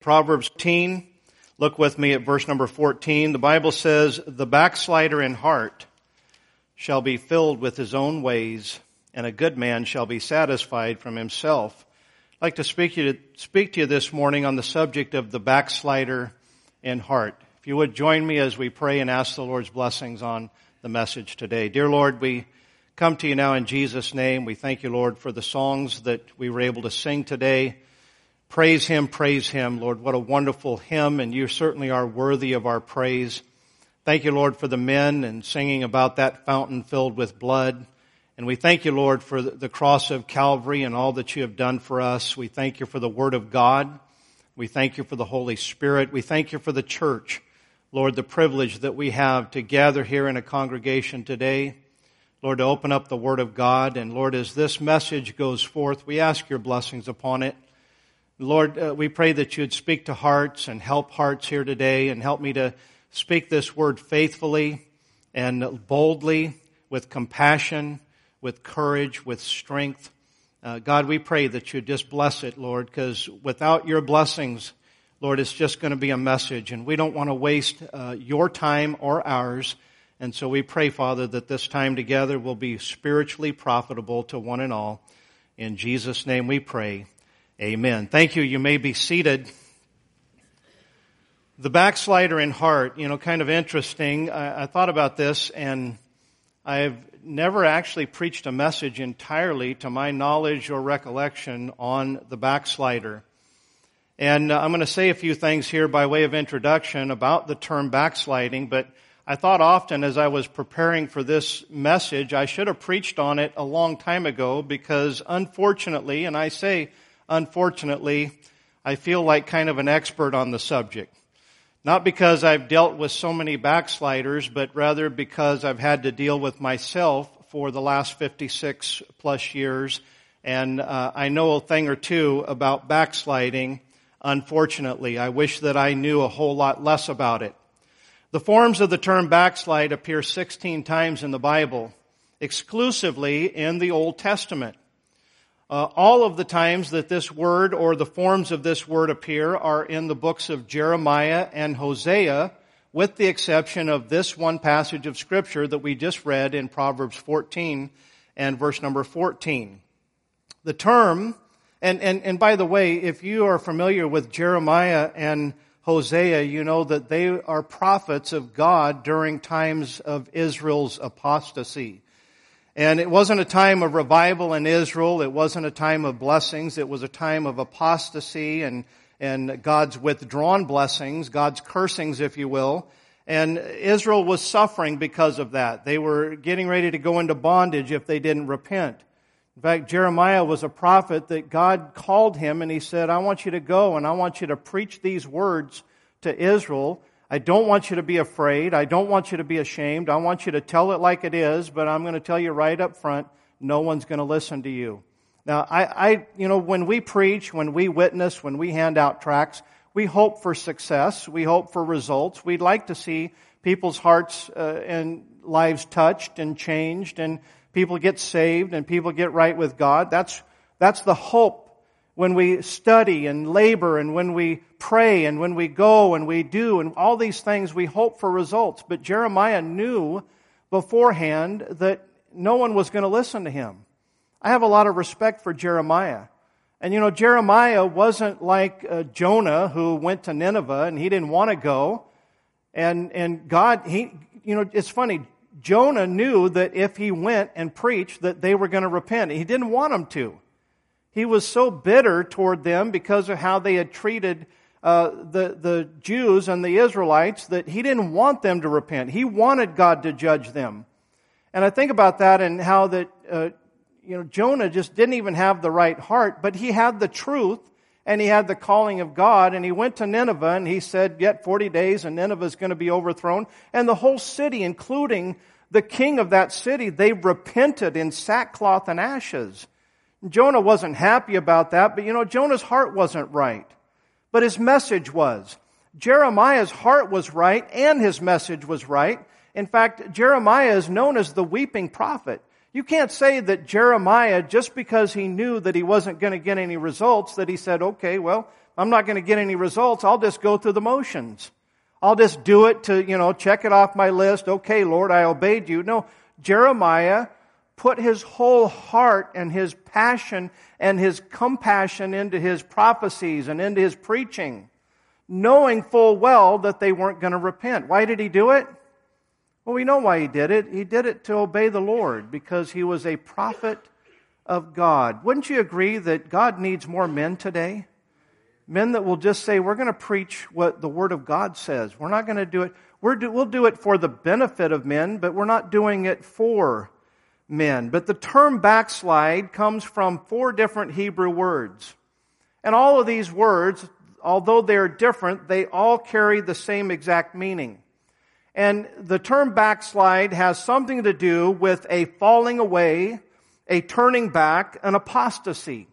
Proverbs 10. Look with me at verse number 14. The Bible says, The backslider in heart shall be filled with his own ways, and a good man shall be satisfied from himself. I'd like to speak to, you, speak to you this morning on the subject of the backslider in heart. If you would join me as we pray and ask the Lord's blessings on the message today. Dear Lord, we come to you now in Jesus' name. We thank you, Lord, for the songs that we were able to sing today. Praise Him, praise Him, Lord. What a wonderful hymn, and you certainly are worthy of our praise. Thank you, Lord, for the men and singing about that fountain filled with blood. And we thank you, Lord, for the cross of Calvary and all that you have done for us. We thank you for the Word of God. We thank you for the Holy Spirit. We thank you for the church. Lord, the privilege that we have to gather here in a congregation today. Lord, to open up the Word of God. And Lord, as this message goes forth, we ask your blessings upon it. Lord, uh, we pray that you'd speak to hearts and help hearts here today and help me to speak this word faithfully and boldly with compassion, with courage, with strength. Uh, God, we pray that you just bless it, Lord, because without your blessings, Lord, it's just going to be a message, and we don't want to waste uh, your time or ours. And so we pray, Father, that this time together will be spiritually profitable to one and all. In Jesus' name we pray. Amen. Thank you. You may be seated. The backslider in heart, you know, kind of interesting. I, I, thought about this and I've never actually preached a message entirely to my knowledge or recollection on the backslider. And uh, I'm going to say a few things here by way of introduction about the term backsliding, but I thought often as I was preparing for this message, I should have preached on it a long time ago because unfortunately, and I say unfortunately, I feel like kind of an expert on the subject. Not because I've dealt with so many backsliders, but rather because I've had to deal with myself for the last 56 plus years. And uh, I know a thing or two about backsliding. Unfortunately, I wish that I knew a whole lot less about it. The forms of the term backslide appear 16 times in the Bible, exclusively in the Old Testament. Uh, all of the times that this word or the forms of this word appear are in the books of Jeremiah and Hosea, with the exception of this one passage of scripture that we just read in Proverbs 14 and verse number 14. The term, and, and, and by the way, if you are familiar with Jeremiah and Hosea, you know that they are prophets of God during times of Israel's apostasy. And it wasn't a time of revival in Israel. It wasn't a time of blessings. It was a time of apostasy and, and God's withdrawn blessings, God's cursings, if you will. And Israel was suffering because of that. They were getting ready to go into bondage if they didn't repent. In fact, Jeremiah was a prophet that God called him and he said, I want you to go and I want you to preach these words to Israel I don't want you to be afraid. I don't want you to be ashamed. I want you to tell it like it is, but I'm going to tell you right up front, no one's going to listen to you. Now, I, I, you know, when we preach, when we witness, when we hand out tracts, we hope for success. We hope for results. We'd like to see people's hearts uh, and lives touched and changed and people get saved and people get right with God. That's, that's the hope when we study and labor and when we pray and when we go and we do and all these things, we hope for results. But Jeremiah knew beforehand that no one was going to listen to him. I have a lot of respect for Jeremiah. And you know, Jeremiah wasn't like uh, Jonah who went to Nineveh and he didn't want to go. And, and God, he, you know, it's funny. Jonah knew that if he went and preached that they were going to repent. He didn't want them to. He was so bitter toward them because of how they had treated uh, the, the Jews and the Israelites that he didn't want them to repent. He wanted God to judge them. And I think about that and how that, uh, you know, Jonah just didn't even have the right heart, but he had the truth and he had the calling of God and he went to Nineveh and he said, yet 40 days and Nineveh is going to be overthrown. And the whole city, including the king of that city, they repented in sackcloth and ashes. Jonah wasn't happy about that, but you know, Jonah's heart wasn't right. But his message was. Jeremiah's heart was right and his message was right. In fact, Jeremiah is known as the weeping prophet. You can't say that Jeremiah, just because he knew that he wasn't going to get any results, that he said, okay, well, I'm not going to get any results. I'll just go through the motions. I'll just do it to, you know, check it off my list. Okay, Lord, I obeyed you. No, Jeremiah put his whole heart and his passion and his compassion into his prophecies and into his preaching, knowing full well that they weren't going to repent. Why did he do it? Well, we know why he did it. He did it to obey the Lord because he was a prophet of God. Wouldn't you agree that God needs more men today? Men that will just say, we're going to preach what the Word of God says. We're not going to do it. we do, we'll do it for the benefit of men, but we're not doing it for men. But the term backslide comes from four different Hebrew words. And all of these words, although they're different, they all carry the same exact meaning. And the term backslide has something to do with a falling away, a turning back, an apostasy.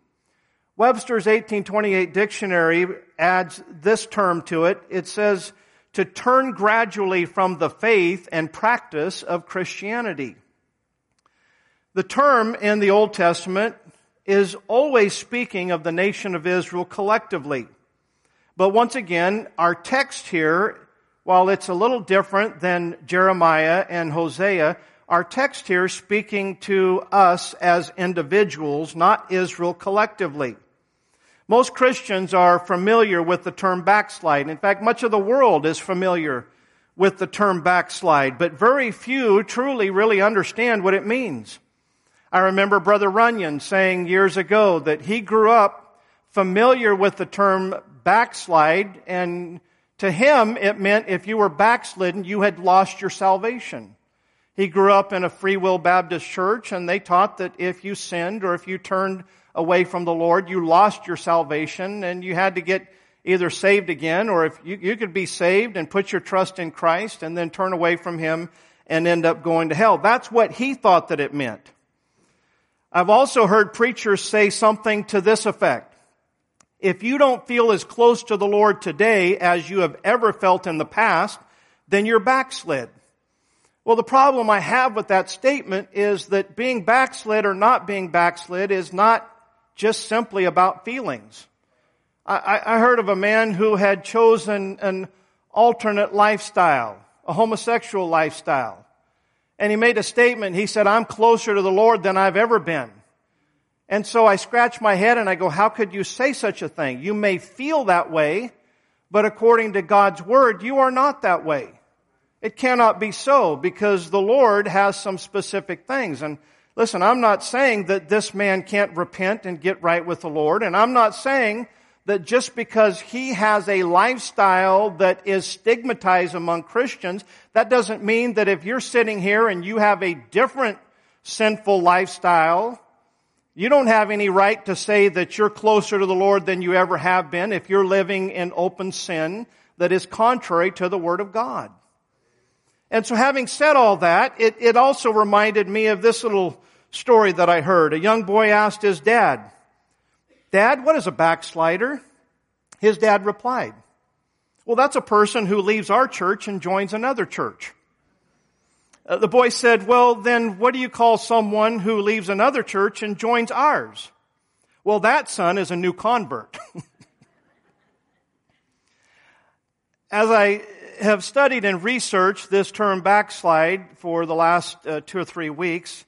Webster's 1828 dictionary adds this term to it. It says to turn gradually from the faith and practice of Christianity. The term in the Old Testament is always speaking of the nation of Israel collectively. But once again, our text here, while it's a little different than Jeremiah and Hosea, our text here speaking to us as individuals, not Israel collectively. Most Christians are familiar with the term backslide. In fact, much of the world is familiar with the term backslide, but very few truly really understand what it means. I remember Brother Runyon saying years ago that he grew up familiar with the term backslide, and to him it meant if you were backslidden, you had lost your salvation. He grew up in a Free Will Baptist church, and they taught that if you sinned or if you turned away from the Lord, you lost your salvation and you had to get either saved again or if you, you could be saved and put your trust in Christ and then turn away from Him and end up going to hell. That's what he thought that it meant. I've also heard preachers say something to this effect. If you don't feel as close to the Lord today as you have ever felt in the past, then you're backslid. Well, the problem I have with that statement is that being backslid or not being backslid is not just simply about feelings. I, I heard of a man who had chosen an alternate lifestyle, a homosexual lifestyle. And he made a statement. He said, I'm closer to the Lord than I've ever been. And so I scratch my head and I go, how could you say such a thing? You may feel that way, but according to God's word, you are not that way. It cannot be so because the Lord has some specific things. And Listen, I'm not saying that this man can't repent and get right with the Lord, and I'm not saying that just because he has a lifestyle that is stigmatized among Christians, that doesn't mean that if you're sitting here and you have a different sinful lifestyle, you don't have any right to say that you're closer to the Lord than you ever have been if you're living in open sin that is contrary to the Word of God. And so having said all that, it, it also reminded me of this little story that I heard. A young boy asked his dad, Dad, what is a backslider? His dad replied, Well, that's a person who leaves our church and joins another church. Uh, the boy said, Well, then what do you call someone who leaves another church and joins ours? Well, that son is a new convert. As I have studied and researched this term backslide for the last uh, two or three weeks,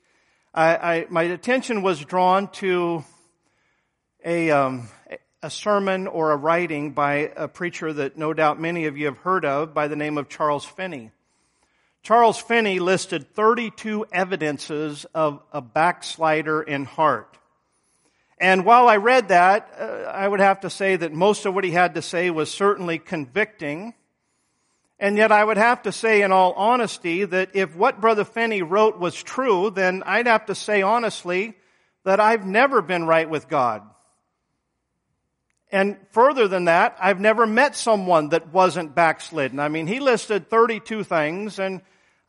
I, I, my attention was drawn to a, um, a sermon or a writing by a preacher that no doubt many of you have heard of by the name of Charles Finney. Charles Finney listed 32 evidences of a backslider in heart. And while I read that, uh, I would have to say that most of what he had to say was certainly convicting and yet I would have to say in all honesty that if what Brother Finney wrote was true, then I'd have to say honestly that I've never been right with God. And further than that, I've never met someone that wasn't backslidden. I mean, he listed 32 things and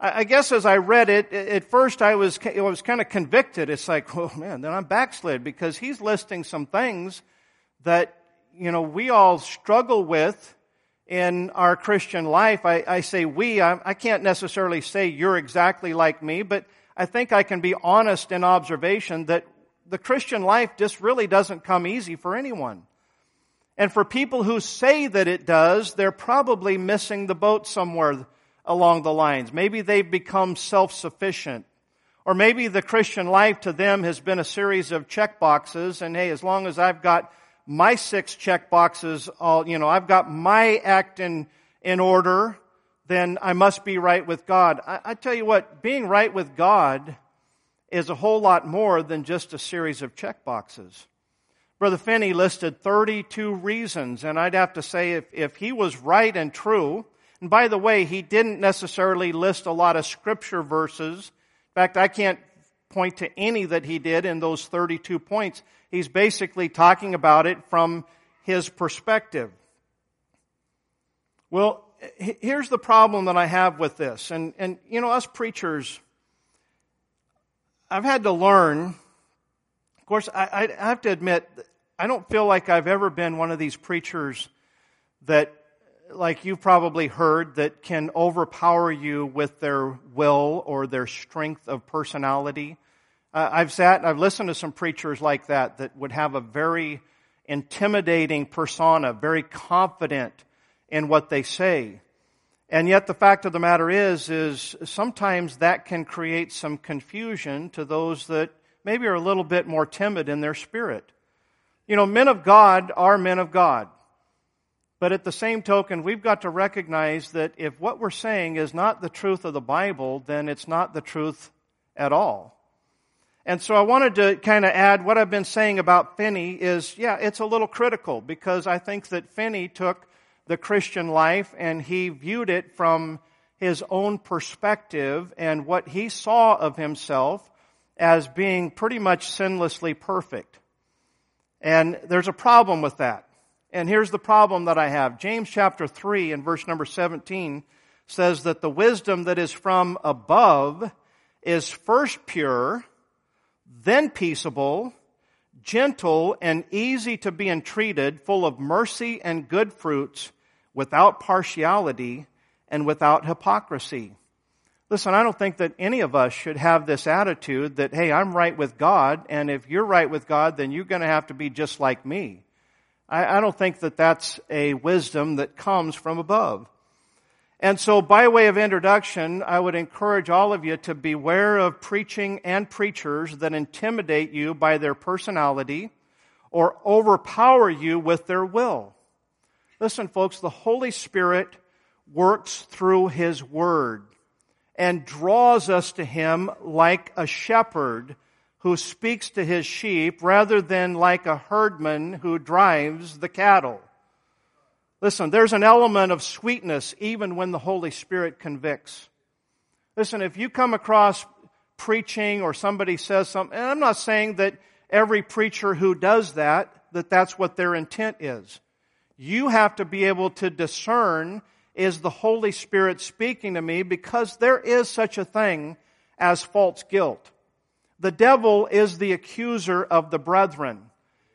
I guess as I read it, at first I was, I was kind of convicted. It's like, oh man, then I'm backslid because he's listing some things that, you know, we all struggle with in our Christian life, I, I say we, I, I can't necessarily say you're exactly like me, but I think I can be honest in observation that the Christian life just really doesn't come easy for anyone. And for people who say that it does, they're probably missing the boat somewhere along the lines. Maybe they've become self-sufficient. Or maybe the Christian life to them has been a series of check boxes and hey, as long as I've got my six check boxes all, you know, I've got my act in, in order, then I must be right with God. I, I tell you what, being right with God is a whole lot more than just a series of check boxes. Brother Finney listed 32 reasons, and I'd have to say if, if he was right and true, and by the way, he didn't necessarily list a lot of scripture verses in fact, I can't point to any that he did in those 32 points. He's basically talking about it from his perspective. Well, here's the problem that I have with this. And, and you know, us preachers, I've had to learn. Of course, I, I have to admit, I don't feel like I've ever been one of these preachers that like you've probably heard, that can overpower you with their will or their strength of personality. Uh, I've sat I've listened to some preachers like that that would have a very intimidating persona, very confident in what they say. And yet the fact of the matter is, is sometimes that can create some confusion to those that maybe are a little bit more timid in their spirit. You know, men of God are men of God. But at the same token, we've got to recognize that if what we're saying is not the truth of the Bible, then it's not the truth at all. And so I wanted to kind of add what I've been saying about Finney is, yeah, it's a little critical because I think that Finney took the Christian life and he viewed it from his own perspective and what he saw of himself as being pretty much sinlessly perfect. And there's a problem with that. And here's the problem that I have. James chapter 3 and verse number 17 says that the wisdom that is from above is first pure, then peaceable, gentle and easy to be entreated, full of mercy and good fruits, without partiality and without hypocrisy. Listen, I don't think that any of us should have this attitude that, hey, I'm right with God, and if you're right with God, then you're going to have to be just like me. I, I don't think that that's a wisdom that comes from above. And so, by way of introduction, I would encourage all of you to beware of preaching and preachers that intimidate you by their personality or overpower you with their will. Listen, folks, the Holy Spirit works through His Word and draws us to Him like a shepherd who speaks to his sheep rather than like a herdman who drives the cattle. Listen, there's an element of sweetness even when the Holy Spirit convicts. Listen, if you come across preaching or somebody says something, and I'm not saying that every preacher who does that, that that's what their intent is. You have to be able to discern is the Holy Spirit speaking to me because there is such a thing as false guilt. The devil is the accuser of the brethren.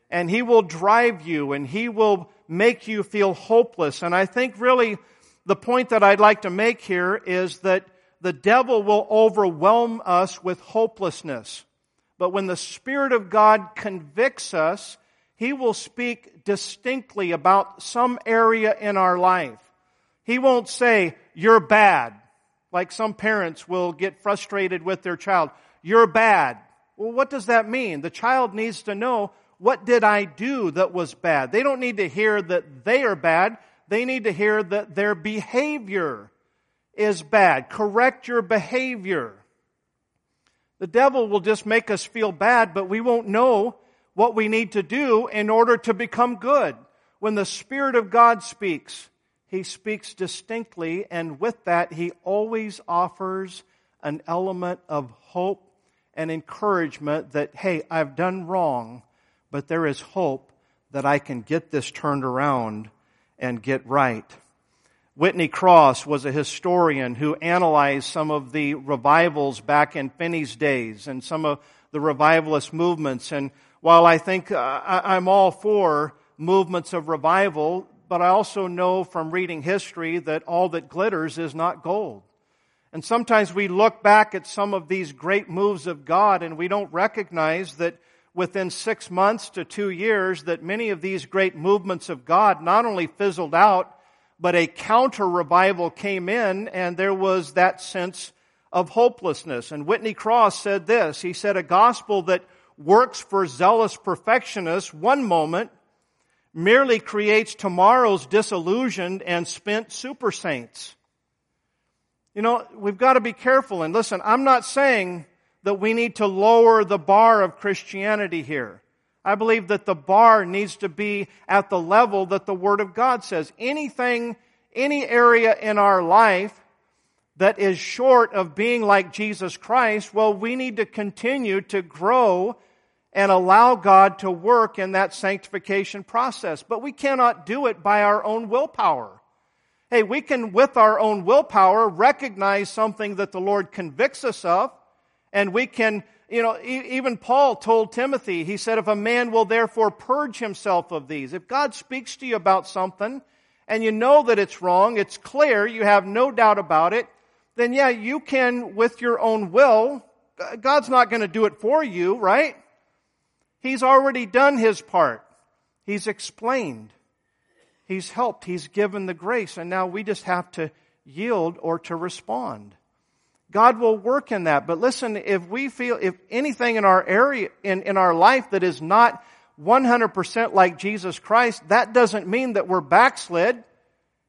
And he will drive you and he will make you feel hopeless. And I think really the point that I'd like to make here is that the devil will overwhelm us with hopelessness. But when the Spirit of God convicts us, he will speak distinctly about some area in our life. He won't say, you're bad, like some parents will get frustrated with their child. You're bad. Well, what does that mean? The child needs to know, what did I do that was bad? They don't need to hear that they are bad. They need to hear that their behavior is bad. Correct your behavior. The devil will just make us feel bad, but we won't know what we need to do in order to become good. When the Spirit of God speaks, He speaks distinctly, and with that, He always offers an element of hope and encouragement that, hey, I've done wrong, but there is hope that I can get this turned around and get right. Whitney Cross was a historian who analyzed some of the revivals back in Finney's days and some of the revivalist movements. And while I think uh, I'm all for movements of revival, but I also know from reading history that all that glitters is not gold. And sometimes we look back at some of these great moves of God and we don't recognize that within six months to two years that many of these great movements of God not only fizzled out, but a counter revival came in and there was that sense of hopelessness. And Whitney Cross said this. He said, a gospel that works for zealous perfectionists one moment merely creates tomorrow's disillusioned and spent super saints. You know, we've got to be careful. And listen, I'm not saying that we need to lower the bar of Christianity here. I believe that the bar needs to be at the level that the Word of God says. Anything, any area in our life that is short of being like Jesus Christ, well, we need to continue to grow and allow God to work in that sanctification process. But we cannot do it by our own willpower. Hey, we can, with our own willpower, recognize something that the Lord convicts us of, and we can you know, even Paul told Timothy, he said, if a man will therefore purge himself of these, if God speaks to you about something and you know that it's wrong, it's clear, you have no doubt about it, then yeah, you can with your own will, God's not going to do it for you, right? He's already done his part. He's explained. He's helped. He's given the grace. And now we just have to yield or to respond. God will work in that. But listen, if we feel, if anything in our area, in, in our life that is not 100% like Jesus Christ, that doesn't mean that we're backslid.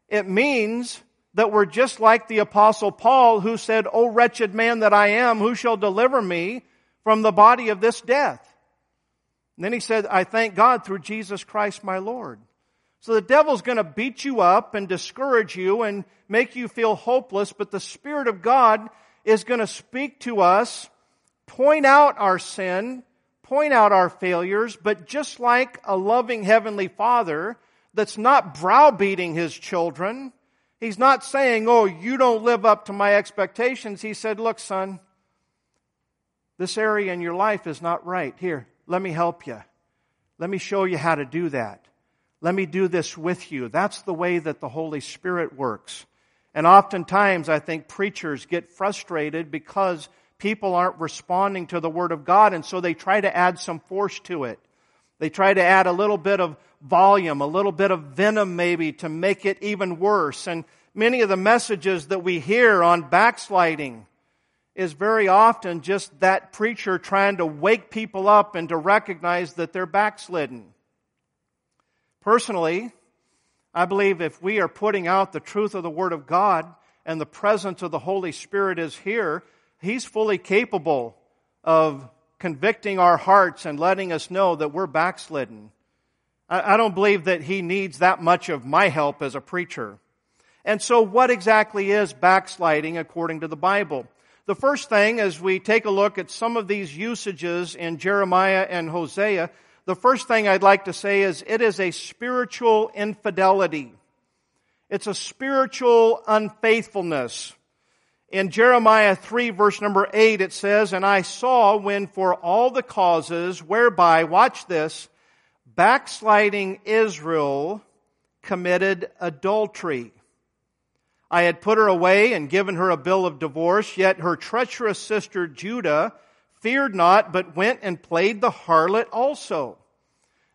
It means that we're just like the apostle Paul who said, O wretched man that I am, who shall deliver me from the body of this death? And then he said, I thank God through Jesus Christ my Lord. So the devil's going to beat you up and discourage you and make you feel hopeless, but the Spirit of God is going to speak to us, point out our sin, point out our failures, but just like a loving Heavenly Father that's not browbeating His children, He's not saying, oh, you don't live up to my expectations. He said, look, son, this area in your life is not right. Here, let me help you. Let me show you how to do that. Let me do this with you. That's the way that the Holy Spirit works. And oftentimes, I think preachers get frustrated because people aren't responding to the Word of God, and so they try to add some force to it. They try to add a little bit of volume, a little bit of venom maybe to make it even worse. And many of the messages that we hear on backsliding is very often just that preacher trying to wake people up and to recognize that they're backslidden. Personally, I believe if we are putting out the truth of the Word of God and the presence of the Holy Spirit is here, He's fully capable of convicting our hearts and letting us know that we're backslidden. I don't believe that He needs that much of my help as a preacher. And so what exactly is backsliding according to the Bible? The first thing, as we take a look at some of these usages in Jeremiah and Hosea, the first thing I'd like to say is it is a spiritual infidelity. It's a spiritual unfaithfulness. In Jeremiah 3 verse number 8 it says, And I saw when for all the causes whereby, watch this, backsliding Israel committed adultery. I had put her away and given her a bill of divorce, yet her treacherous sister Judah feared not, but went and played the harlot also.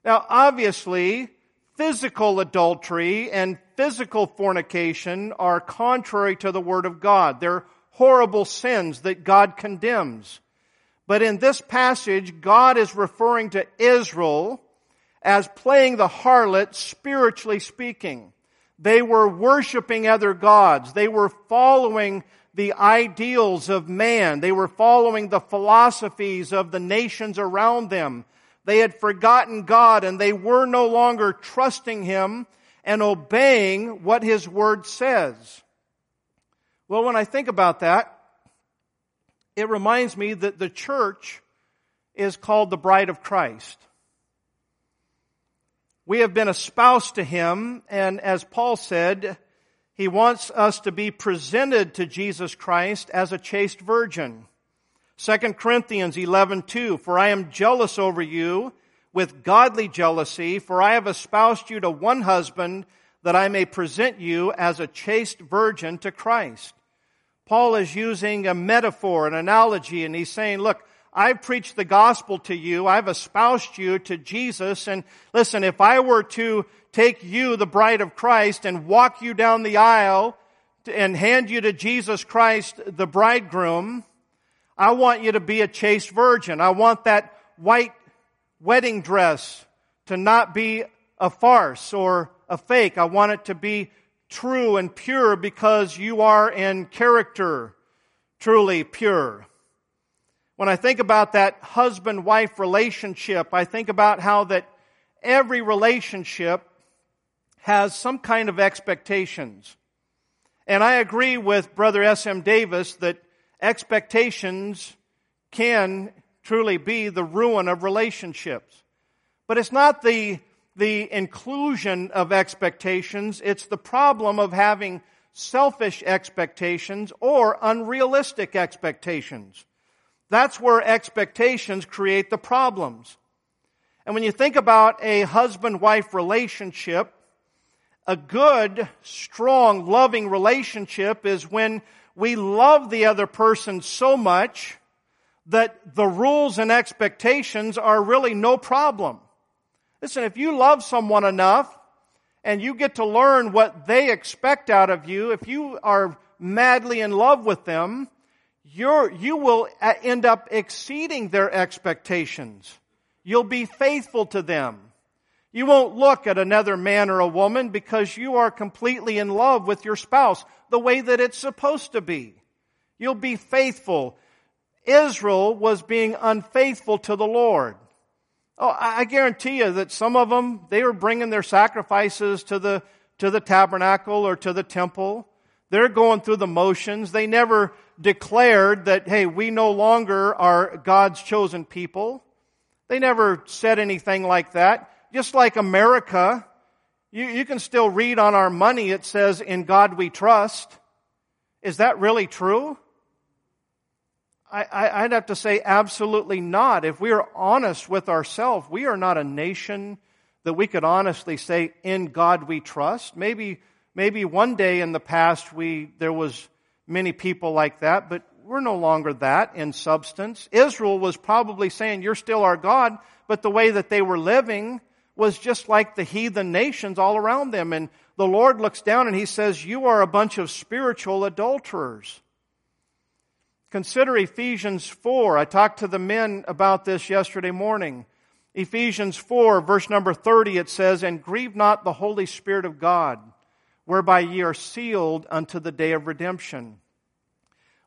Now, obviously, physical adultery and physical fornication are contrary to the Word of God. They're horrible sins that God condemns. But in this passage, God is referring to Israel as playing the harlot spiritually speaking. They were worshiping other gods. They were following the ideals of man. They were following the philosophies of the nations around them. They had forgotten God and they were no longer trusting Him and obeying what His Word says. Well, when I think about that, it reminds me that the church is called the bride of Christ. We have been espoused to Him, and as Paul said, he wants us to be presented to Jesus Christ as a chaste virgin. 2 Corinthians 11:2 For I am jealous over you with godly jealousy for I have espoused you to one husband that I may present you as a chaste virgin to Christ. Paul is using a metaphor, an analogy and he's saying, look, I've preached the gospel to you. I've espoused you to Jesus. And listen, if I were to take you, the bride of Christ, and walk you down the aisle and hand you to Jesus Christ, the bridegroom, I want you to be a chaste virgin. I want that white wedding dress to not be a farce or a fake. I want it to be true and pure because you are in character truly pure. When I think about that husband wife relationship, I think about how that every relationship has some kind of expectations. And I agree with Brother S.M. Davis that expectations can truly be the ruin of relationships. But it's not the, the inclusion of expectations, it's the problem of having selfish expectations or unrealistic expectations. That's where expectations create the problems. And when you think about a husband wife relationship, a good, strong, loving relationship is when we love the other person so much that the rules and expectations are really no problem. Listen, if you love someone enough and you get to learn what they expect out of you, if you are madly in love with them, you're, you will uh, end up exceeding their expectations. You'll be faithful to them. You won't look at another man or a woman because you are completely in love with your spouse the way that it's supposed to be. You'll be faithful. Israel was being unfaithful to the Lord. Oh, I guarantee you that some of them, they were bringing their sacrifices to the, to the tabernacle or to the temple. They're going through the motions. They never declared that, hey, we no longer are God's chosen people. They never said anything like that. Just like America, you, you can still read on our money, it says, in God we trust. Is that really true? I, would have to say absolutely not. If we are honest with ourselves, we are not a nation that we could honestly say, in God we trust. Maybe, maybe one day in the past we, there was many people like that, but we're no longer that in substance. Israel was probably saying, you're still our God, but the way that they were living was just like the heathen nations all around them. And the Lord looks down and he says, you are a bunch of spiritual adulterers. Consider Ephesians 4. I talked to the men about this yesterday morning. Ephesians 4, verse number 30, it says, And grieve not the Holy Spirit of God, whereby ye are sealed unto the day of redemption.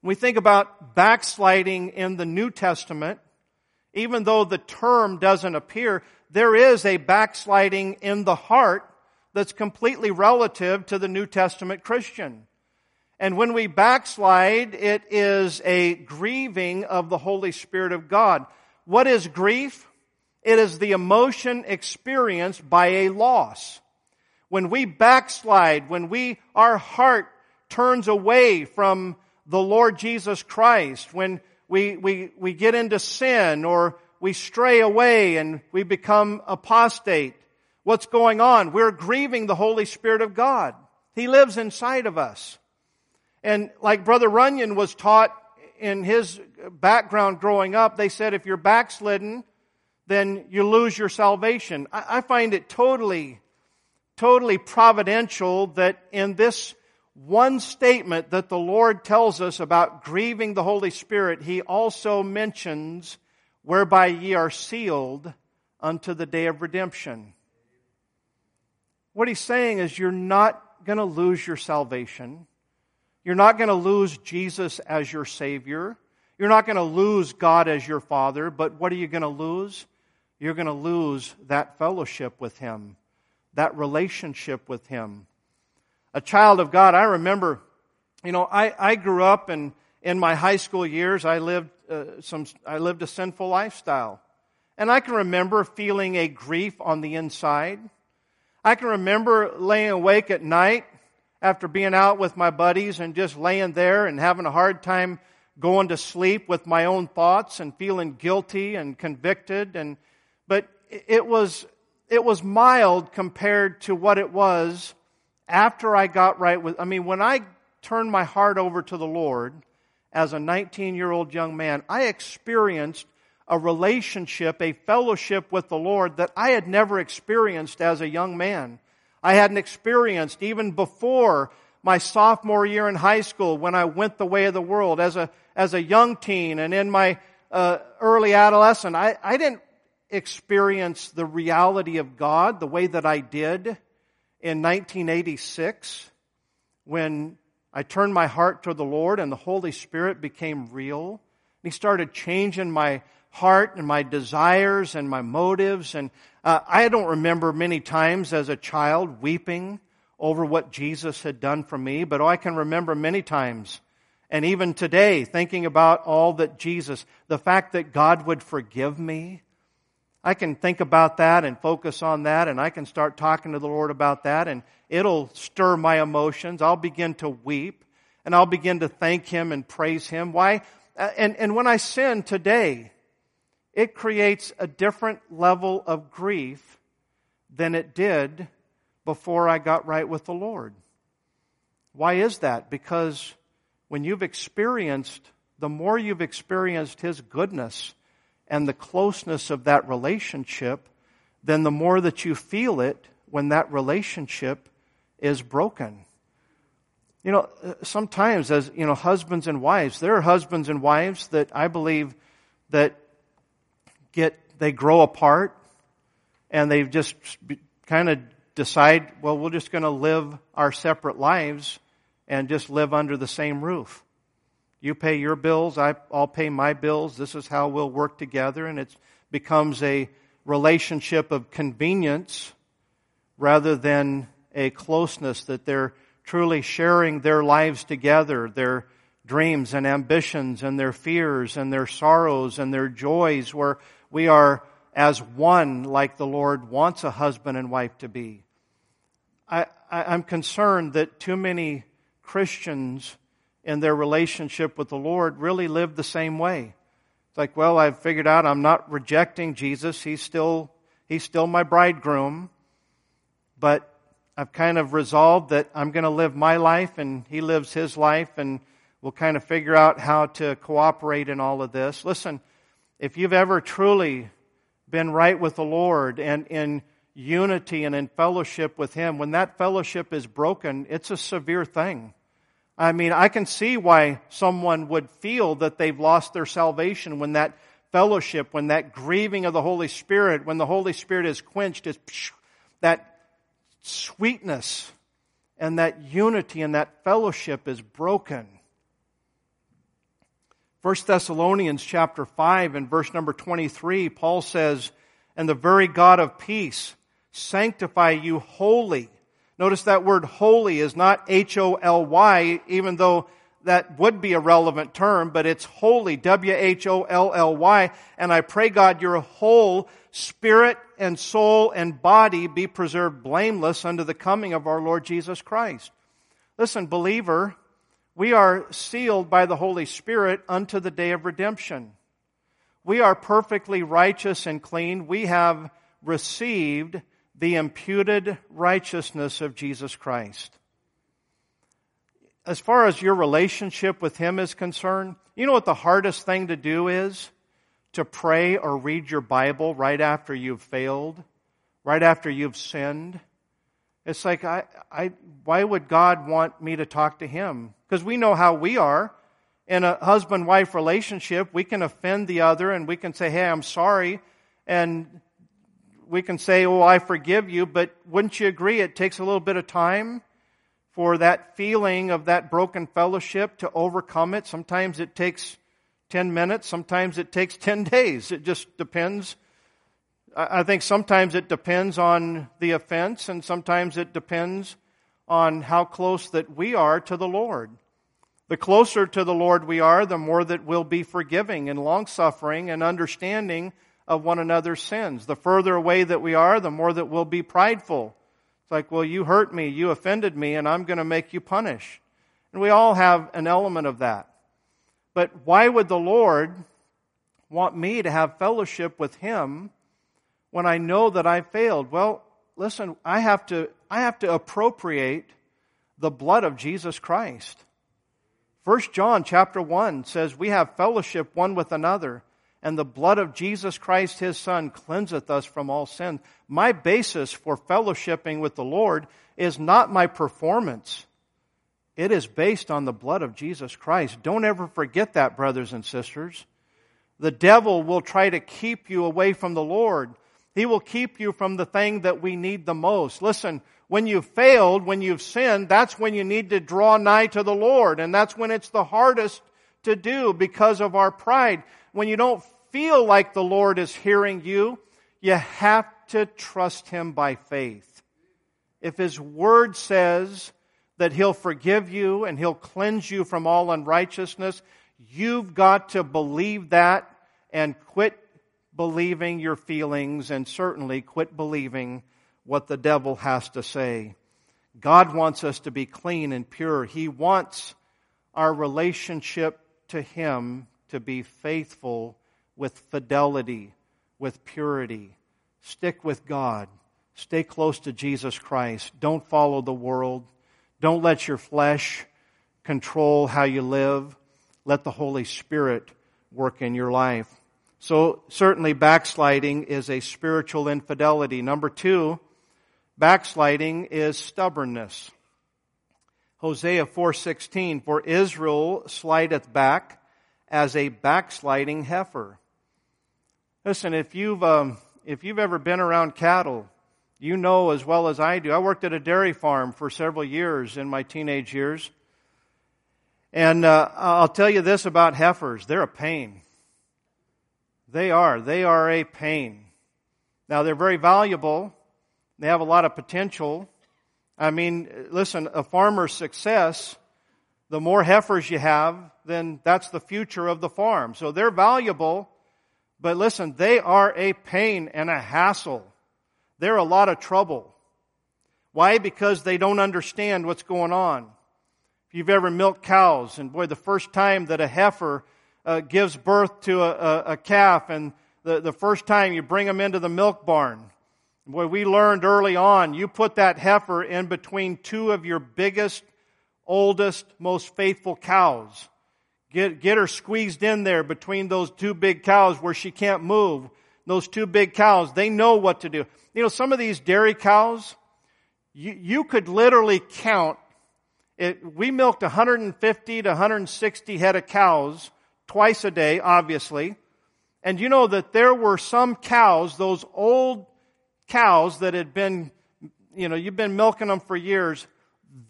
When we think about backsliding in the New Testament, even though the term doesn't appear, there is a backsliding in the heart that's completely relative to the New Testament Christian. And when we backslide, it is a grieving of the Holy Spirit of God. What is grief? It is the emotion experienced by a loss. When we backslide, when we, our heart turns away from the Lord Jesus Christ, when we, we, we get into sin or we stray away and we become apostate, what's going on? We're grieving the Holy Spirit of God. He lives inside of us. And like Brother Runyon was taught in his background growing up, they said if you're backslidden, then you lose your salvation. I, find it totally, totally providential that in this one statement that the Lord tells us about grieving the Holy Spirit, He also mentions whereby ye are sealed unto the day of redemption. What He's saying is you're not going to lose your salvation. You're not going to lose Jesus as your Savior. You're not going to lose God as your Father, but what are you going to lose? You're going to lose that fellowship with Him, that relationship with Him. A child of God, I remember, you know, I, I grew up and in my high school years, I lived uh, some, I lived a sinful lifestyle. And I can remember feeling a grief on the inside. I can remember laying awake at night after being out with my buddies and just laying there and having a hard time going to sleep with my own thoughts and feeling guilty and convicted and but it was it was mild compared to what it was after I got right with I mean when I turned my heart over to the Lord as a 19 year old young man I experienced a relationship, a fellowship with the Lord that I had never experienced as a young man. I hadn't experienced even before my sophomore year in high school when I went the way of the world as a, as a young teen and in my uh, early adolescent. I, I didn't experience the reality of God the way that I did in 1986 when I turned my heart to the Lord and the Holy Spirit became real. And He started changing my heart and my desires and my motives. And uh, I don't remember many times as a child weeping over what Jesus had done for me, but I can remember many times and even today thinking about all that Jesus, the fact that God would forgive me. I can think about that and focus on that and I can start talking to the Lord about that and it'll stir my emotions. I'll begin to weep and I'll begin to thank Him and praise Him. Why? Uh, and, and when I sin today, it creates a different level of grief than it did before I got right with the Lord. Why is that? Because when you've experienced, the more you've experienced His goodness and the closeness of that relationship, then the more that you feel it when that relationship is broken. You know, uh, sometimes as, you know, husbands and wives, there are husbands and wives that I believe that get, they grow apart and they just kind of decide, well, we're just going to live our separate lives and just live under the same roof. You pay your bills, I, will pay my bills. This is how we'll work together. And it becomes a relationship of convenience rather than a closeness that they're truly sharing their lives together, their dreams and ambitions and their fears and their sorrows and their joys, where we are as one like the Lord wants a husband and wife to be. I, am concerned that too many Christians in their relationship with the Lord really lived the same way. It's like, well, I've figured out I'm not rejecting Jesus. He's still, he's still my bridegroom. But I've kind of resolved that I'm going to live my life and he lives his life and we'll kind of figure out how to cooperate in all of this. Listen, if you've ever truly been right with the Lord and in unity and in fellowship with Him, when that fellowship is broken, it's a severe thing. I mean, I can see why someone would feel that they've lost their salvation when that fellowship, when that grieving of the Holy Spirit, when the Holy Spirit is quenched, is that sweetness and that unity and that fellowship is broken. 1 Thessalonians chapter 5 and verse number 23, Paul says, And the very God of peace sanctify you wholly. Notice that word wholly is not H-O-L-Y, even though that would be a relevant term, but it's wholly, W-H-O-L-L-Y. And I pray God your whole spirit and soul and body be preserved blameless unto the coming of our Lord Jesus Christ. Listen, believer, we are sealed by the Holy Spirit unto the day of redemption. We are perfectly righteous and clean. We have received the imputed righteousness of Jesus Christ. As far as your relationship with Him is concerned, you know what the hardest thing to do is? To pray or read your Bible right after you've failed, right after you've sinned. It's like, I, I, why would God want me to talk to Him? Because we know how we are. In a husband wife relationship, we can offend the other and we can say, hey, I'm sorry. And we can say, oh, I forgive you, but wouldn't you agree it takes a little bit of time for that feeling of that broken fellowship to overcome it? Sometimes it takes 10 minutes, sometimes it takes 10 days. It just depends. I think sometimes it depends on the offense, and sometimes it depends on how close that we are to the Lord. The closer to the Lord we are, the more that we'll be forgiving and long suffering and understanding of one another's sins. The further away that we are, the more that we'll be prideful. It's like, well, you hurt me, you offended me, and I'm going to make you punish. And we all have an element of that. But why would the Lord want me to have fellowship with Him when I know that I failed? Well, listen, I have to, I have to appropriate the blood of Jesus Christ. First John chapter 1 says we have fellowship one with another and the blood of Jesus Christ his son cleanseth us from all sin. My basis for fellowshipping with the Lord is not my performance. It is based on the blood of Jesus Christ. Don't ever forget that, brothers and sisters. The devil will try to keep you away from the Lord. He will keep you from the thing that we need the most. Listen, when you've failed, when you've sinned, that's when you need to draw nigh to the Lord. And that's when it's the hardest to do because of our pride. When you don't feel like the Lord is hearing you, you have to trust Him by faith. If His Word says that He'll forgive you and He'll cleanse you from all unrighteousness, you've got to believe that and quit believing your feelings and certainly quit believing what the devil has to say. God wants us to be clean and pure. He wants our relationship to Him to be faithful with fidelity, with purity. Stick with God. Stay close to Jesus Christ. Don't follow the world. Don't let your flesh control how you live. Let the Holy Spirit work in your life. So certainly backsliding is a spiritual infidelity. Number two, backsliding is stubbornness. Hosea 4:16 For Israel slideth back as a backsliding heifer. Listen, if you've um, if you've ever been around cattle, you know as well as I do. I worked at a dairy farm for several years in my teenage years. And uh, I'll tell you this about heifers. They're a pain. They are. They are a pain. Now, they're very valuable. They have a lot of potential. I mean, listen, a farmer's success, the more heifers you have, then that's the future of the farm. So they're valuable, but listen, they are a pain and a hassle. They're a lot of trouble. Why? Because they don't understand what's going on. If you've ever milked cows, and boy, the first time that a heifer uh, gives birth to a, a, a calf, and the, the first time you bring them into the milk barn, boy, we learned early on, you put that heifer in between two of your biggest, oldest, most faithful cows. Get, get her squeezed in there between those two big cows where she can't move. Those two big cows, they know what to do. You know, some of these dairy cows, you, you could literally count it, we milked 150 to 160 head of cows twice a day, obviously. And you know that there were some cows, those old cows that had been, you know, you've been milking them for years.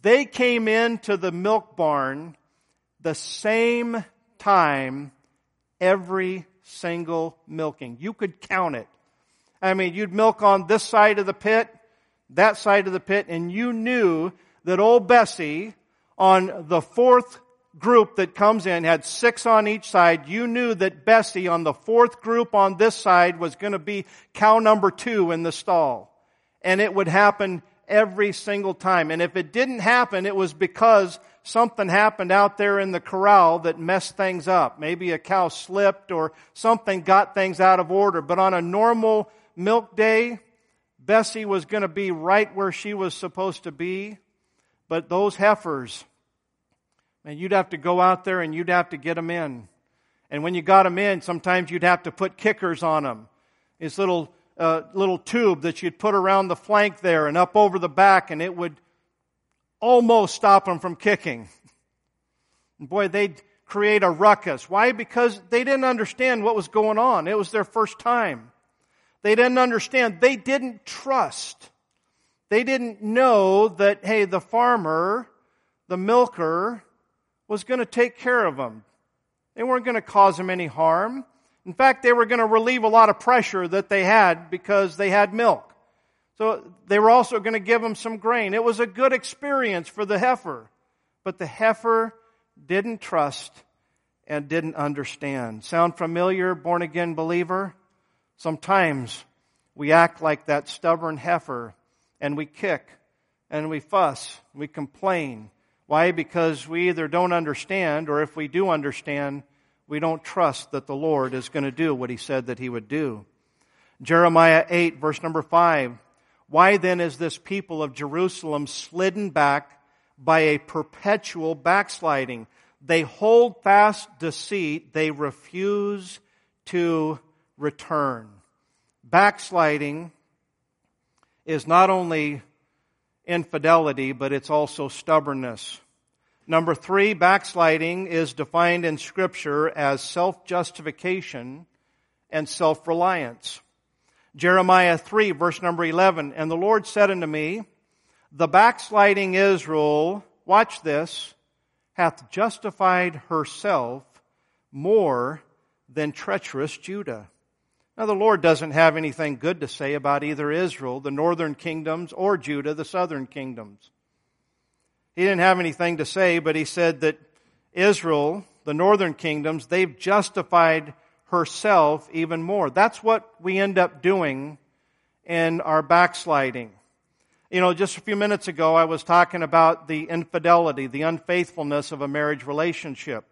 They came into the milk barn the same time every single milking. You could count it. I mean, you'd milk on this side of the pit, that side of the pit, and you knew that old Bessie on the fourth group that comes in had six on each side. You knew that Bessie on the fourth group on this side was going to be cow number two in the stall. And it would happen every single time. And if it didn't happen, it was because something happened out there in the corral that messed things up. Maybe a cow slipped or something got things out of order. But on a normal milk day, Bessie was going to be right where she was supposed to be. But those heifers, man, you'd have to go out there and you'd have to get them in. And when you got them in, sometimes you'd have to put kickers on them. This little, uh, little tube that you'd put around the flank there and up over the back and it would almost stop them from kicking. And boy, they'd create a ruckus. Why? Because they didn't understand what was going on. It was their first time. They didn't understand. They didn't trust. They didn't know that, hey, the farmer, the milker, was going to take care of them. They weren't going to cause them any harm. In fact, they were going to relieve a lot of pressure that they had because they had milk. So they were also going to give him some grain. It was a good experience for the heifer. But the heifer didn't trust and didn't understand. Sound familiar, born again believer? Sometimes we act like that stubborn heifer and we kick and we fuss, we complain. Why? Because we either don't understand or if we do understand, we don't trust that the Lord is going to do what he said that he would do. Jeremiah 8 verse number 5 why then is this people of Jerusalem slidden back by a perpetual backsliding? They hold fast deceit. They refuse to return. Backsliding is not only infidelity, but it's also stubbornness. Number three, backsliding is defined in Scripture as self-justification and self-reliance. Jeremiah 3, verse number 11, And the Lord said unto me, The backsliding Israel, watch this, hath justified herself more than treacherous Judah. Now the Lord doesn't have anything good to say about either Israel, the northern kingdoms, or Judah, the southern kingdoms. He didn't have anything to say, but he said that Israel, the northern kingdoms, they've justified herself even more. That's what we end up doing in our backsliding. You know, just a few minutes ago, I was talking about the infidelity, the unfaithfulness of a marriage relationship.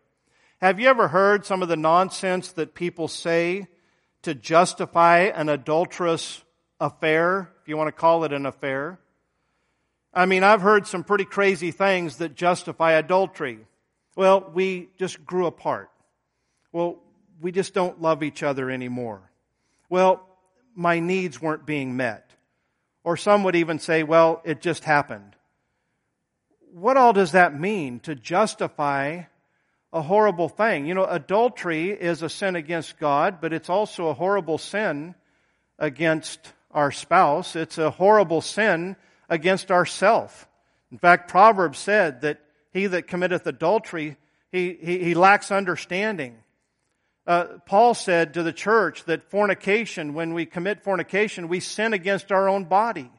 Have you ever heard some of the nonsense that people say to justify an adulterous affair, if you want to call it an affair. I mean, I've heard some pretty crazy things that justify adultery. Well, we just grew apart. Well, we just don't love each other anymore. Well, my needs weren't being met. Or some would even say, well, it just happened. What all does that mean to justify a horrible thing. You know, adultery is a sin against God, but it's also a horrible sin against our spouse. It's a horrible sin against ourself. In fact, Proverbs said that he that committeth adultery, he, he, he lacks understanding. Uh, Paul said to the church that fornication, when we commit fornication, we sin against our own body.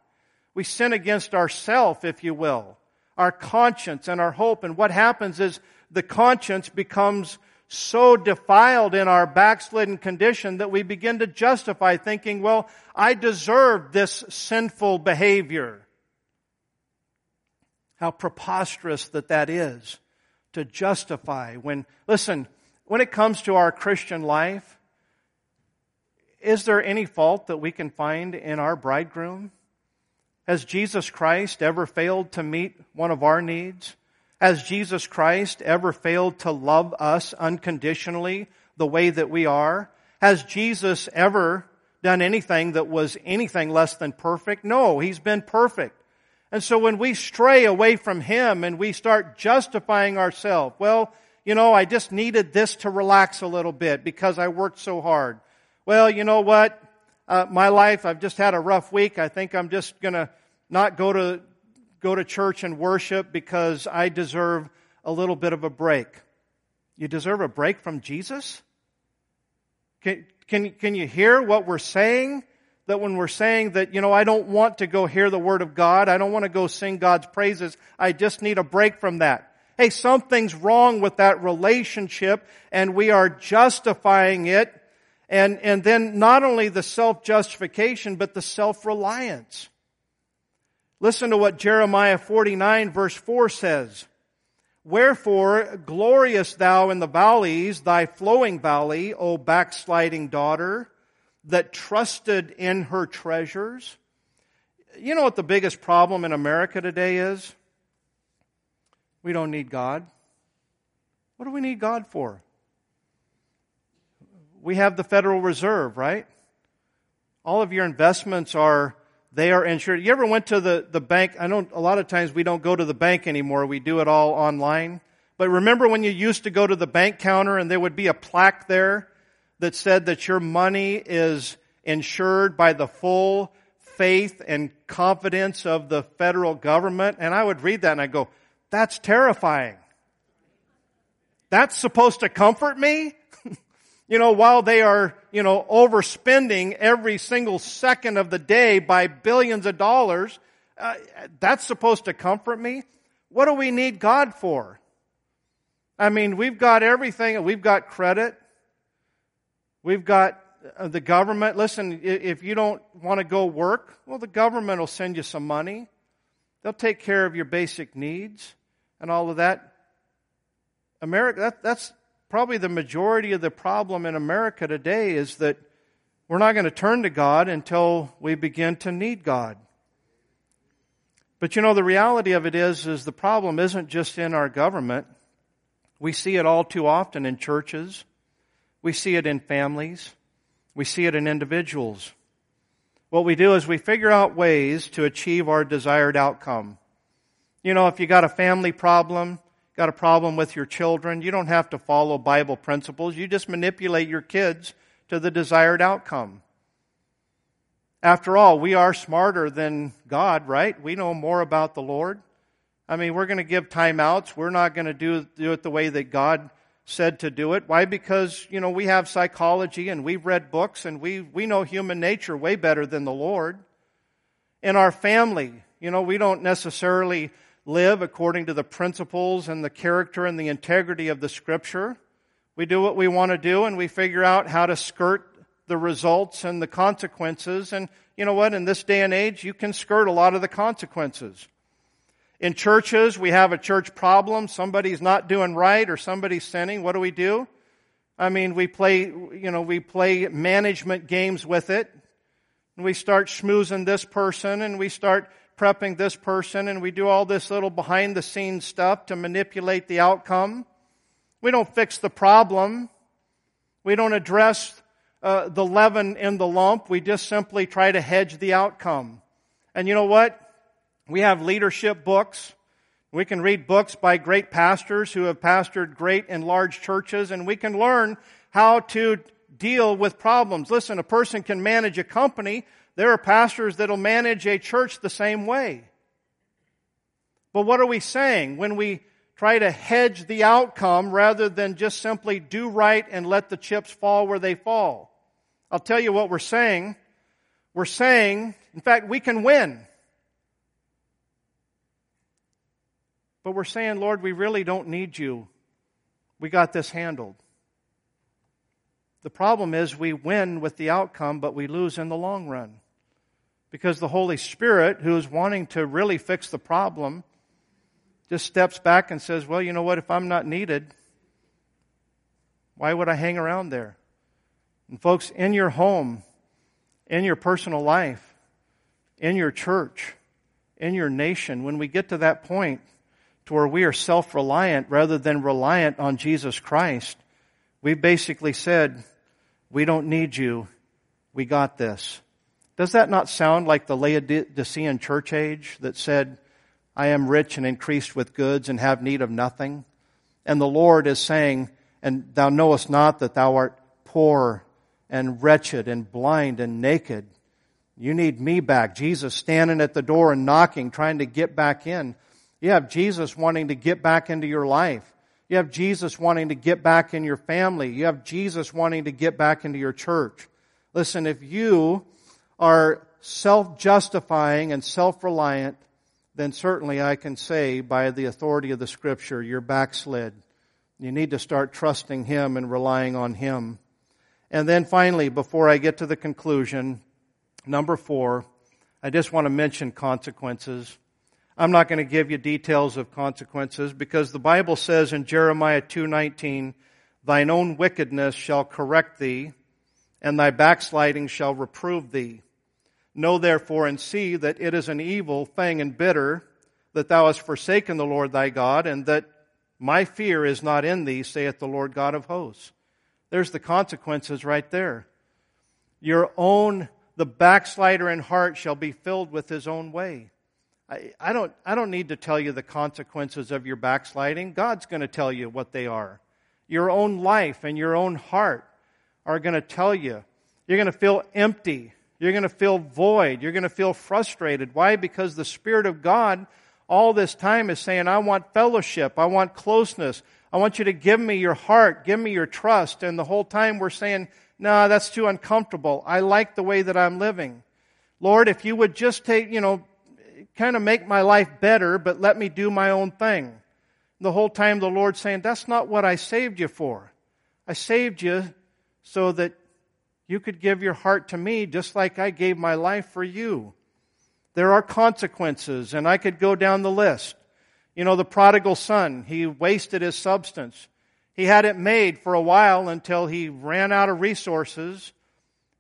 We sin against ourself, if you will, our conscience and our hope. And what happens is the conscience becomes so defiled in our backslidden condition that we begin to justify thinking, well, I deserve this sinful behavior. How preposterous that that is to justify when, listen, when it comes to our Christian life, is there any fault that we can find in our bridegroom? Has Jesus Christ ever failed to meet one of our needs? Has Jesus Christ ever failed to love us unconditionally the way that we are? Has Jesus ever done anything that was anything less than perfect? No, He's been perfect. And so when we stray away from Him and we start justifying ourselves, well, you know, I just needed this to relax a little bit because I worked so hard. Well, you know what? Uh, my life, I've just had a rough week. I think I'm just gonna not go to go to church and worship because I deserve a little bit of a break. You deserve a break from Jesus? Can, can, can you hear what we're saying? That when we're saying that, you know, I don't want to go hear the Word of God, I don't want to go sing God's praises, I just need a break from that. Hey, something's wrong with that relationship and we are justifying it and, and then not only the self-justification, but the self-reliance. Listen to what Jeremiah 49 verse 4 says. Wherefore glorious thou in the valleys, thy flowing valley, O backsliding daughter, that trusted in her treasures. You know what the biggest problem in America today is? We don't need God. What do we need God for? We have the Federal Reserve, right? All of your investments are they are insured. You ever went to the, the bank? I know a lot of times we don't go to the bank anymore. We do it all online. But remember when you used to go to the bank counter and there would be a plaque there that said that your money is insured by the full faith and confidence of the federal government? And I would read that and I go, that's terrifying. That's supposed to comfort me? you know, while they are, you know, overspending every single second of the day by billions of dollars, uh, that's supposed to comfort me? What do we need God for? I mean, we've got everything. We've got credit. We've got uh, the government. Listen, if you don't want to go work, well, the government will send you some money. They'll take care of your basic needs and all of that. America, that, that's probably the majority of the problem in America today is that we're not going to turn to God until we begin to need God. But you know, the reality of it is, is the problem isn't just in our government. We see it all too often in churches. We see it in families. We see it in individuals. What we do is we figure out ways to achieve our desired outcome. You know, if you got a family problem, got a problem with your children, you don't have to follow Bible principles. You just manipulate your kids to the desired outcome. After all, we are smarter than God, right? We know more about the Lord. I mean, we're going to give timeouts. We're not going to do, do it the way that God said to do it. Why? Because, you know, we have psychology and we've read books and we, we know human nature way better than the Lord. In our family, you know, we don't necessarily live according to the principles and the character and the integrity of the scripture. We do what we want to do and we figure out how to skirt the results and the consequences. And you know what? In this day and age, you can skirt a lot of the consequences. In churches, we have a church problem. Somebody's not doing right or somebody's sinning. What do we do? I mean, we play, you know, we play management games with it. And we start schmoozing this person and we start prepping this person and we do all this little behind the scenes stuff to manipulate the outcome. We don't fix the problem. We don't address uh, the leaven in the lump. We just simply try to hedge the outcome. And you know what? We have leadership books. We can read books by great pastors who have pastored great and large churches, and we can learn how to deal with problems. Listen, a person can manage a company. There are pastors that'll manage a church the same way. But what are we saying when we try to hedge the outcome rather than just simply do right and let the chips fall where they fall? I'll tell you what we're saying. We're saying, in fact, we can win. But we're saying, Lord, we really don't need you. We got this handled. The problem is we win with the outcome, but we lose in the long run. Because the Holy Spirit, who is wanting to really fix the problem, just steps back and says, Well, you know what? If I'm not needed, why would I hang around there? And, folks, in your home, in your personal life, in your church, in your nation, when we get to that point, to where we are self reliant rather than reliant on Jesus Christ, we basically said, We don't need you. We got this. Does that not sound like the Laodicean church age that said, I am rich and increased with goods and have need of nothing? And the Lord is saying, And thou knowest not that thou art poor and wretched and blind and naked. You need me back. Jesus standing at the door and knocking, trying to get back in. You have Jesus wanting to get back into your life. You have Jesus wanting to get back in your family. You have Jesus wanting to get back into your church. Listen, if you are self-justifying and self-reliant, then certainly I can say by the authority of the scripture, you're backslid. You need to start trusting Him and relying on Him. And then finally, before I get to the conclusion, number four, I just want to mention consequences. I'm not going to give you details of consequences because the Bible says in Jeremiah 2:19, "Thine own wickedness shall correct thee, and thy backsliding shall reprove thee. Know therefore and see that it is an evil thing and bitter that thou hast forsaken the Lord thy God, and that my fear is not in thee, saith the Lord God of hosts." There's the consequences right there. Your own the backslider in heart shall be filled with his own way. I, I, don't, I don't need to tell you the consequences of your backsliding. God's going to tell you what they are. Your own life and your own heart are going to tell you. You're going to feel empty. You're going to feel void. You're going to feel frustrated. Why? Because the Spirit of God all this time is saying, I want fellowship. I want closeness. I want you to give me your heart. Give me your trust. And the whole time we're saying, no, nah, that's too uncomfortable. I like the way that I'm living. Lord, if you would just take, you know, kind of make my life better, but let me do my own thing. The whole time the Lord's saying, That's not what I saved you for. I saved you so that you could give your heart to me just like I gave my life for you. There are consequences, and I could go down the list. You know, the prodigal son, he wasted his substance. He had it made for a while until he ran out of resources.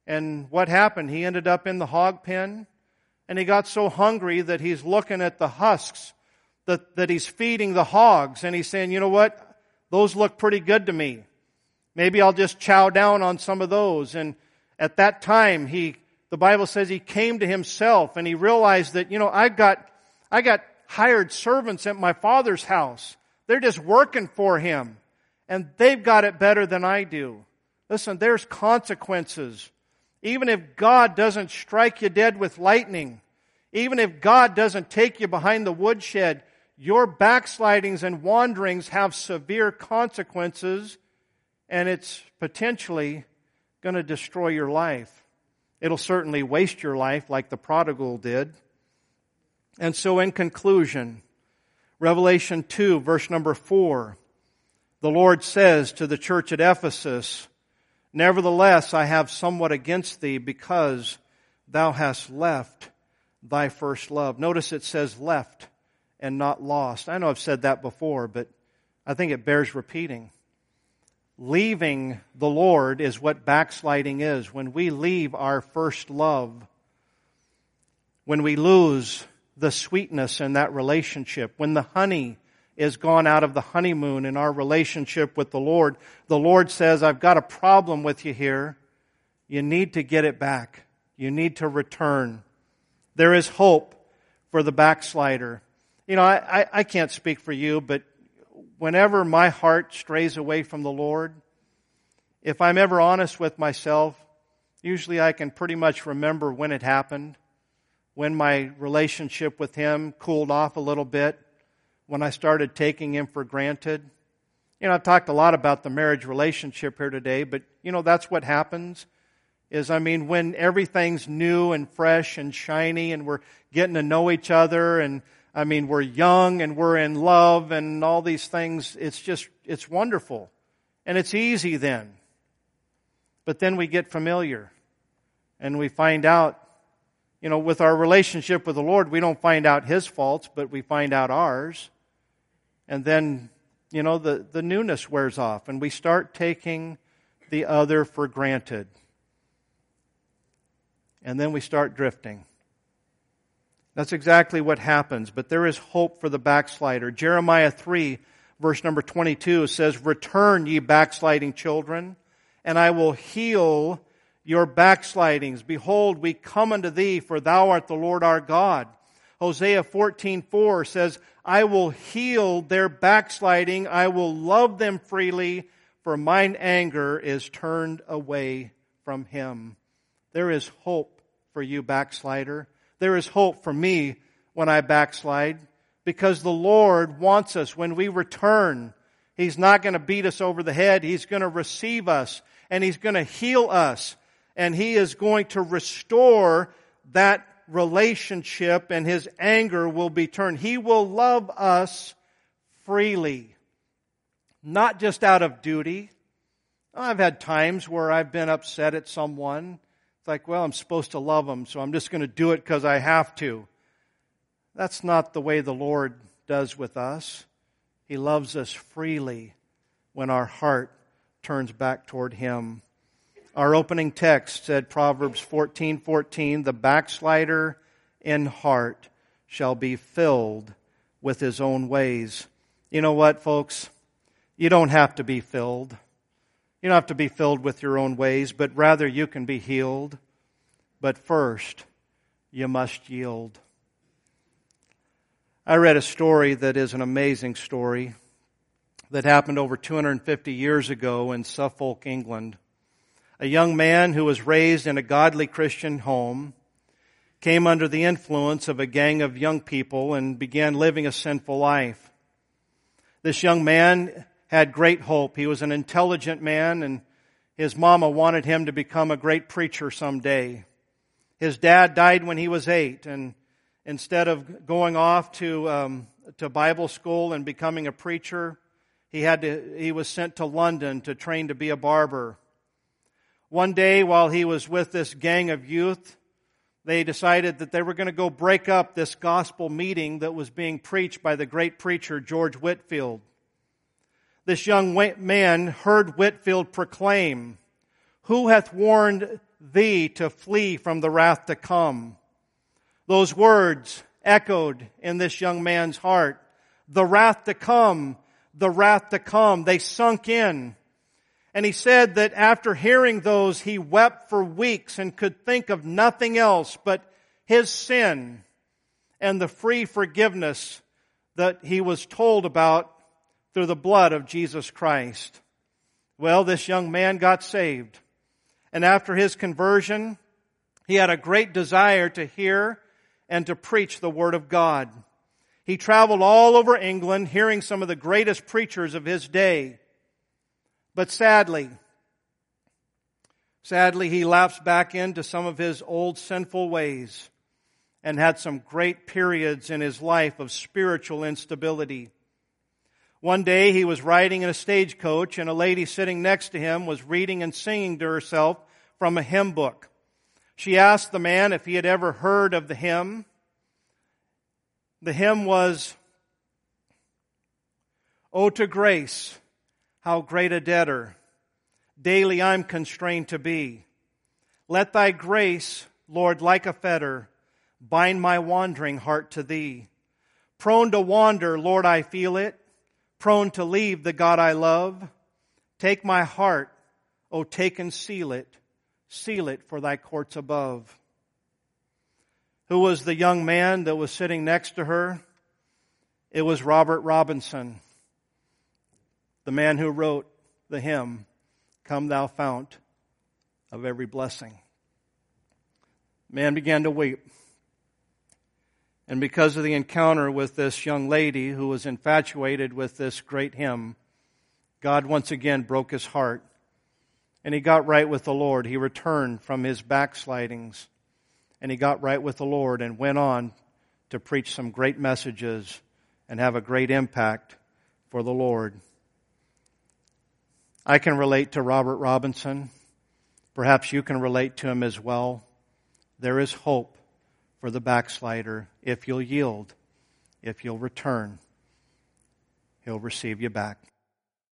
And what happened? He ended up in the hog pen. And he got so hungry that he's looking at the husks that, that he's feeding the hogs. And he's saying, you know what? Those look pretty good to me. Maybe I'll just chow down on some of those. And at that time, he, the Bible says he came to himself and he realized that, you know, I got, I got hired servants at my father's house. They're just working for him and they've got it better than I do. Listen, there's consequences. Even if God doesn't strike you dead with lightning, even if God doesn't take you behind the woodshed, your backslidings and wanderings have severe consequences and it's potentially going to destroy your life. It'll certainly waste your life like the prodigal did. And so in conclusion, Revelation 2 verse number 4, the Lord says to the church at Ephesus, Nevertheless, I have somewhat against thee because thou hast left thy first love. Notice it says left and not lost. I know I've said that before, but I think it bears repeating. Leaving the Lord is what backsliding is. When we leave our first love, when we lose the sweetness in that relationship, when the honey is gone out of the honeymoon in our relationship with the Lord, the Lord says, I've got a problem with you here. You need to get it back. You need to return. There is hope for the backslider. You know, I, I, I can't speak for you, but whenever my heart strays away from the Lord, if I'm ever honest with myself, usually I can pretty much remember when it happened, when my relationship with Him cooled off a little bit, when I started taking Him for granted. You know, I've talked a lot about the marriage relationship here today, but you know, that's what happens. Is, I mean, when everything's new and fresh and shiny and we're getting to know each other and I mean, we're young and we're in love and all these things. It's just, it's wonderful. And it's easy then. But then we get familiar and we find out, you know, with our relationship with the Lord, we don't find out His faults, but we find out ours. And then, you know, the, the newness wears off and we start taking the other for granted. And then we start drifting. That's exactly what happens, but there is hope for the backslider. Jeremiah 3, verse number 22 says, Return, ye backsliding children, and I will heal your backslidings. Behold, we come unto thee, for thou art the Lord our God. Hosea 14:4 says, I will heal their backsliding, I will love them freely, for mine anger is turned away from him. There is hope for you, backslider. There is hope for me when I backslide because the Lord wants us when we return. He's not going to beat us over the head. He's going to receive us and He's going to heal us and He is going to restore that relationship and His anger will be turned. He will love us freely, not just out of duty. I've had times where I've been upset at someone it's like, well, I'm supposed to love them, so I'm just going to do it because I have to. That's not the way the Lord does with us. He loves us freely when our heart turns back toward Him. Our opening text said Proverbs 14, 14, the backslider in heart shall be filled with his own ways. You know what, folks? You don't have to be filled. You don't have to be filled with your own ways, but rather you can be healed. But first, you must yield. I read a story that is an amazing story that happened over 250 years ago in Suffolk, England. A young man who was raised in a godly Christian home came under the influence of a gang of young people and began living a sinful life. This young man had great hope. He was an intelligent man and his mama wanted him to become a great preacher someday. His dad died when he was eight and instead of going off to, um, to Bible school and becoming a preacher, he had to, he was sent to London to train to be a barber. One day while he was with this gang of youth, they decided that they were going to go break up this gospel meeting that was being preached by the great preacher George Whitefield this young man heard Whitefield proclaim, Who hath warned thee to flee from the wrath to come? Those words echoed in this young man's heart. The wrath to come, the wrath to come. They sunk in. And he said that after hearing those, he wept for weeks and could think of nothing else but his sin and the free forgiveness that he was told about through the blood of Jesus Christ. Well, this young man got saved. And after his conversion, he had a great desire to hear and to preach the Word of God. He traveled all over England hearing some of the greatest preachers of his day. But sadly, sadly, he lapsed back into some of his old sinful ways and had some great periods in his life of spiritual instability. One day he was riding in a stagecoach and a lady sitting next to him was reading and singing to herself from a hymn book. She asked the man if he had ever heard of the hymn. The hymn was, Oh, to grace, how great a debtor daily I'm constrained to be. Let thy grace, Lord, like a fetter, bind my wandering heart to thee. Prone to wander, Lord, I feel it. Prone to leave the God I love. Take my heart, O take and seal it. Seal it for thy courts above. Who was the young man that was sitting next to her? It was Robert Robinson the man who wrote the hymn, Come Thou Fount of Every Blessing. Man began to weep. And because of the encounter with this young lady who was infatuated with this great hymn, God once again broke his heart. And he got right with the Lord. He returned from his backslidings. And he got right with the Lord and went on to preach some great messages and have a great impact for the Lord. I can relate to Robert Robinson. Perhaps you can relate to him as well. There is hope for the backslider if you'll yield, if you'll return. He'll receive you back.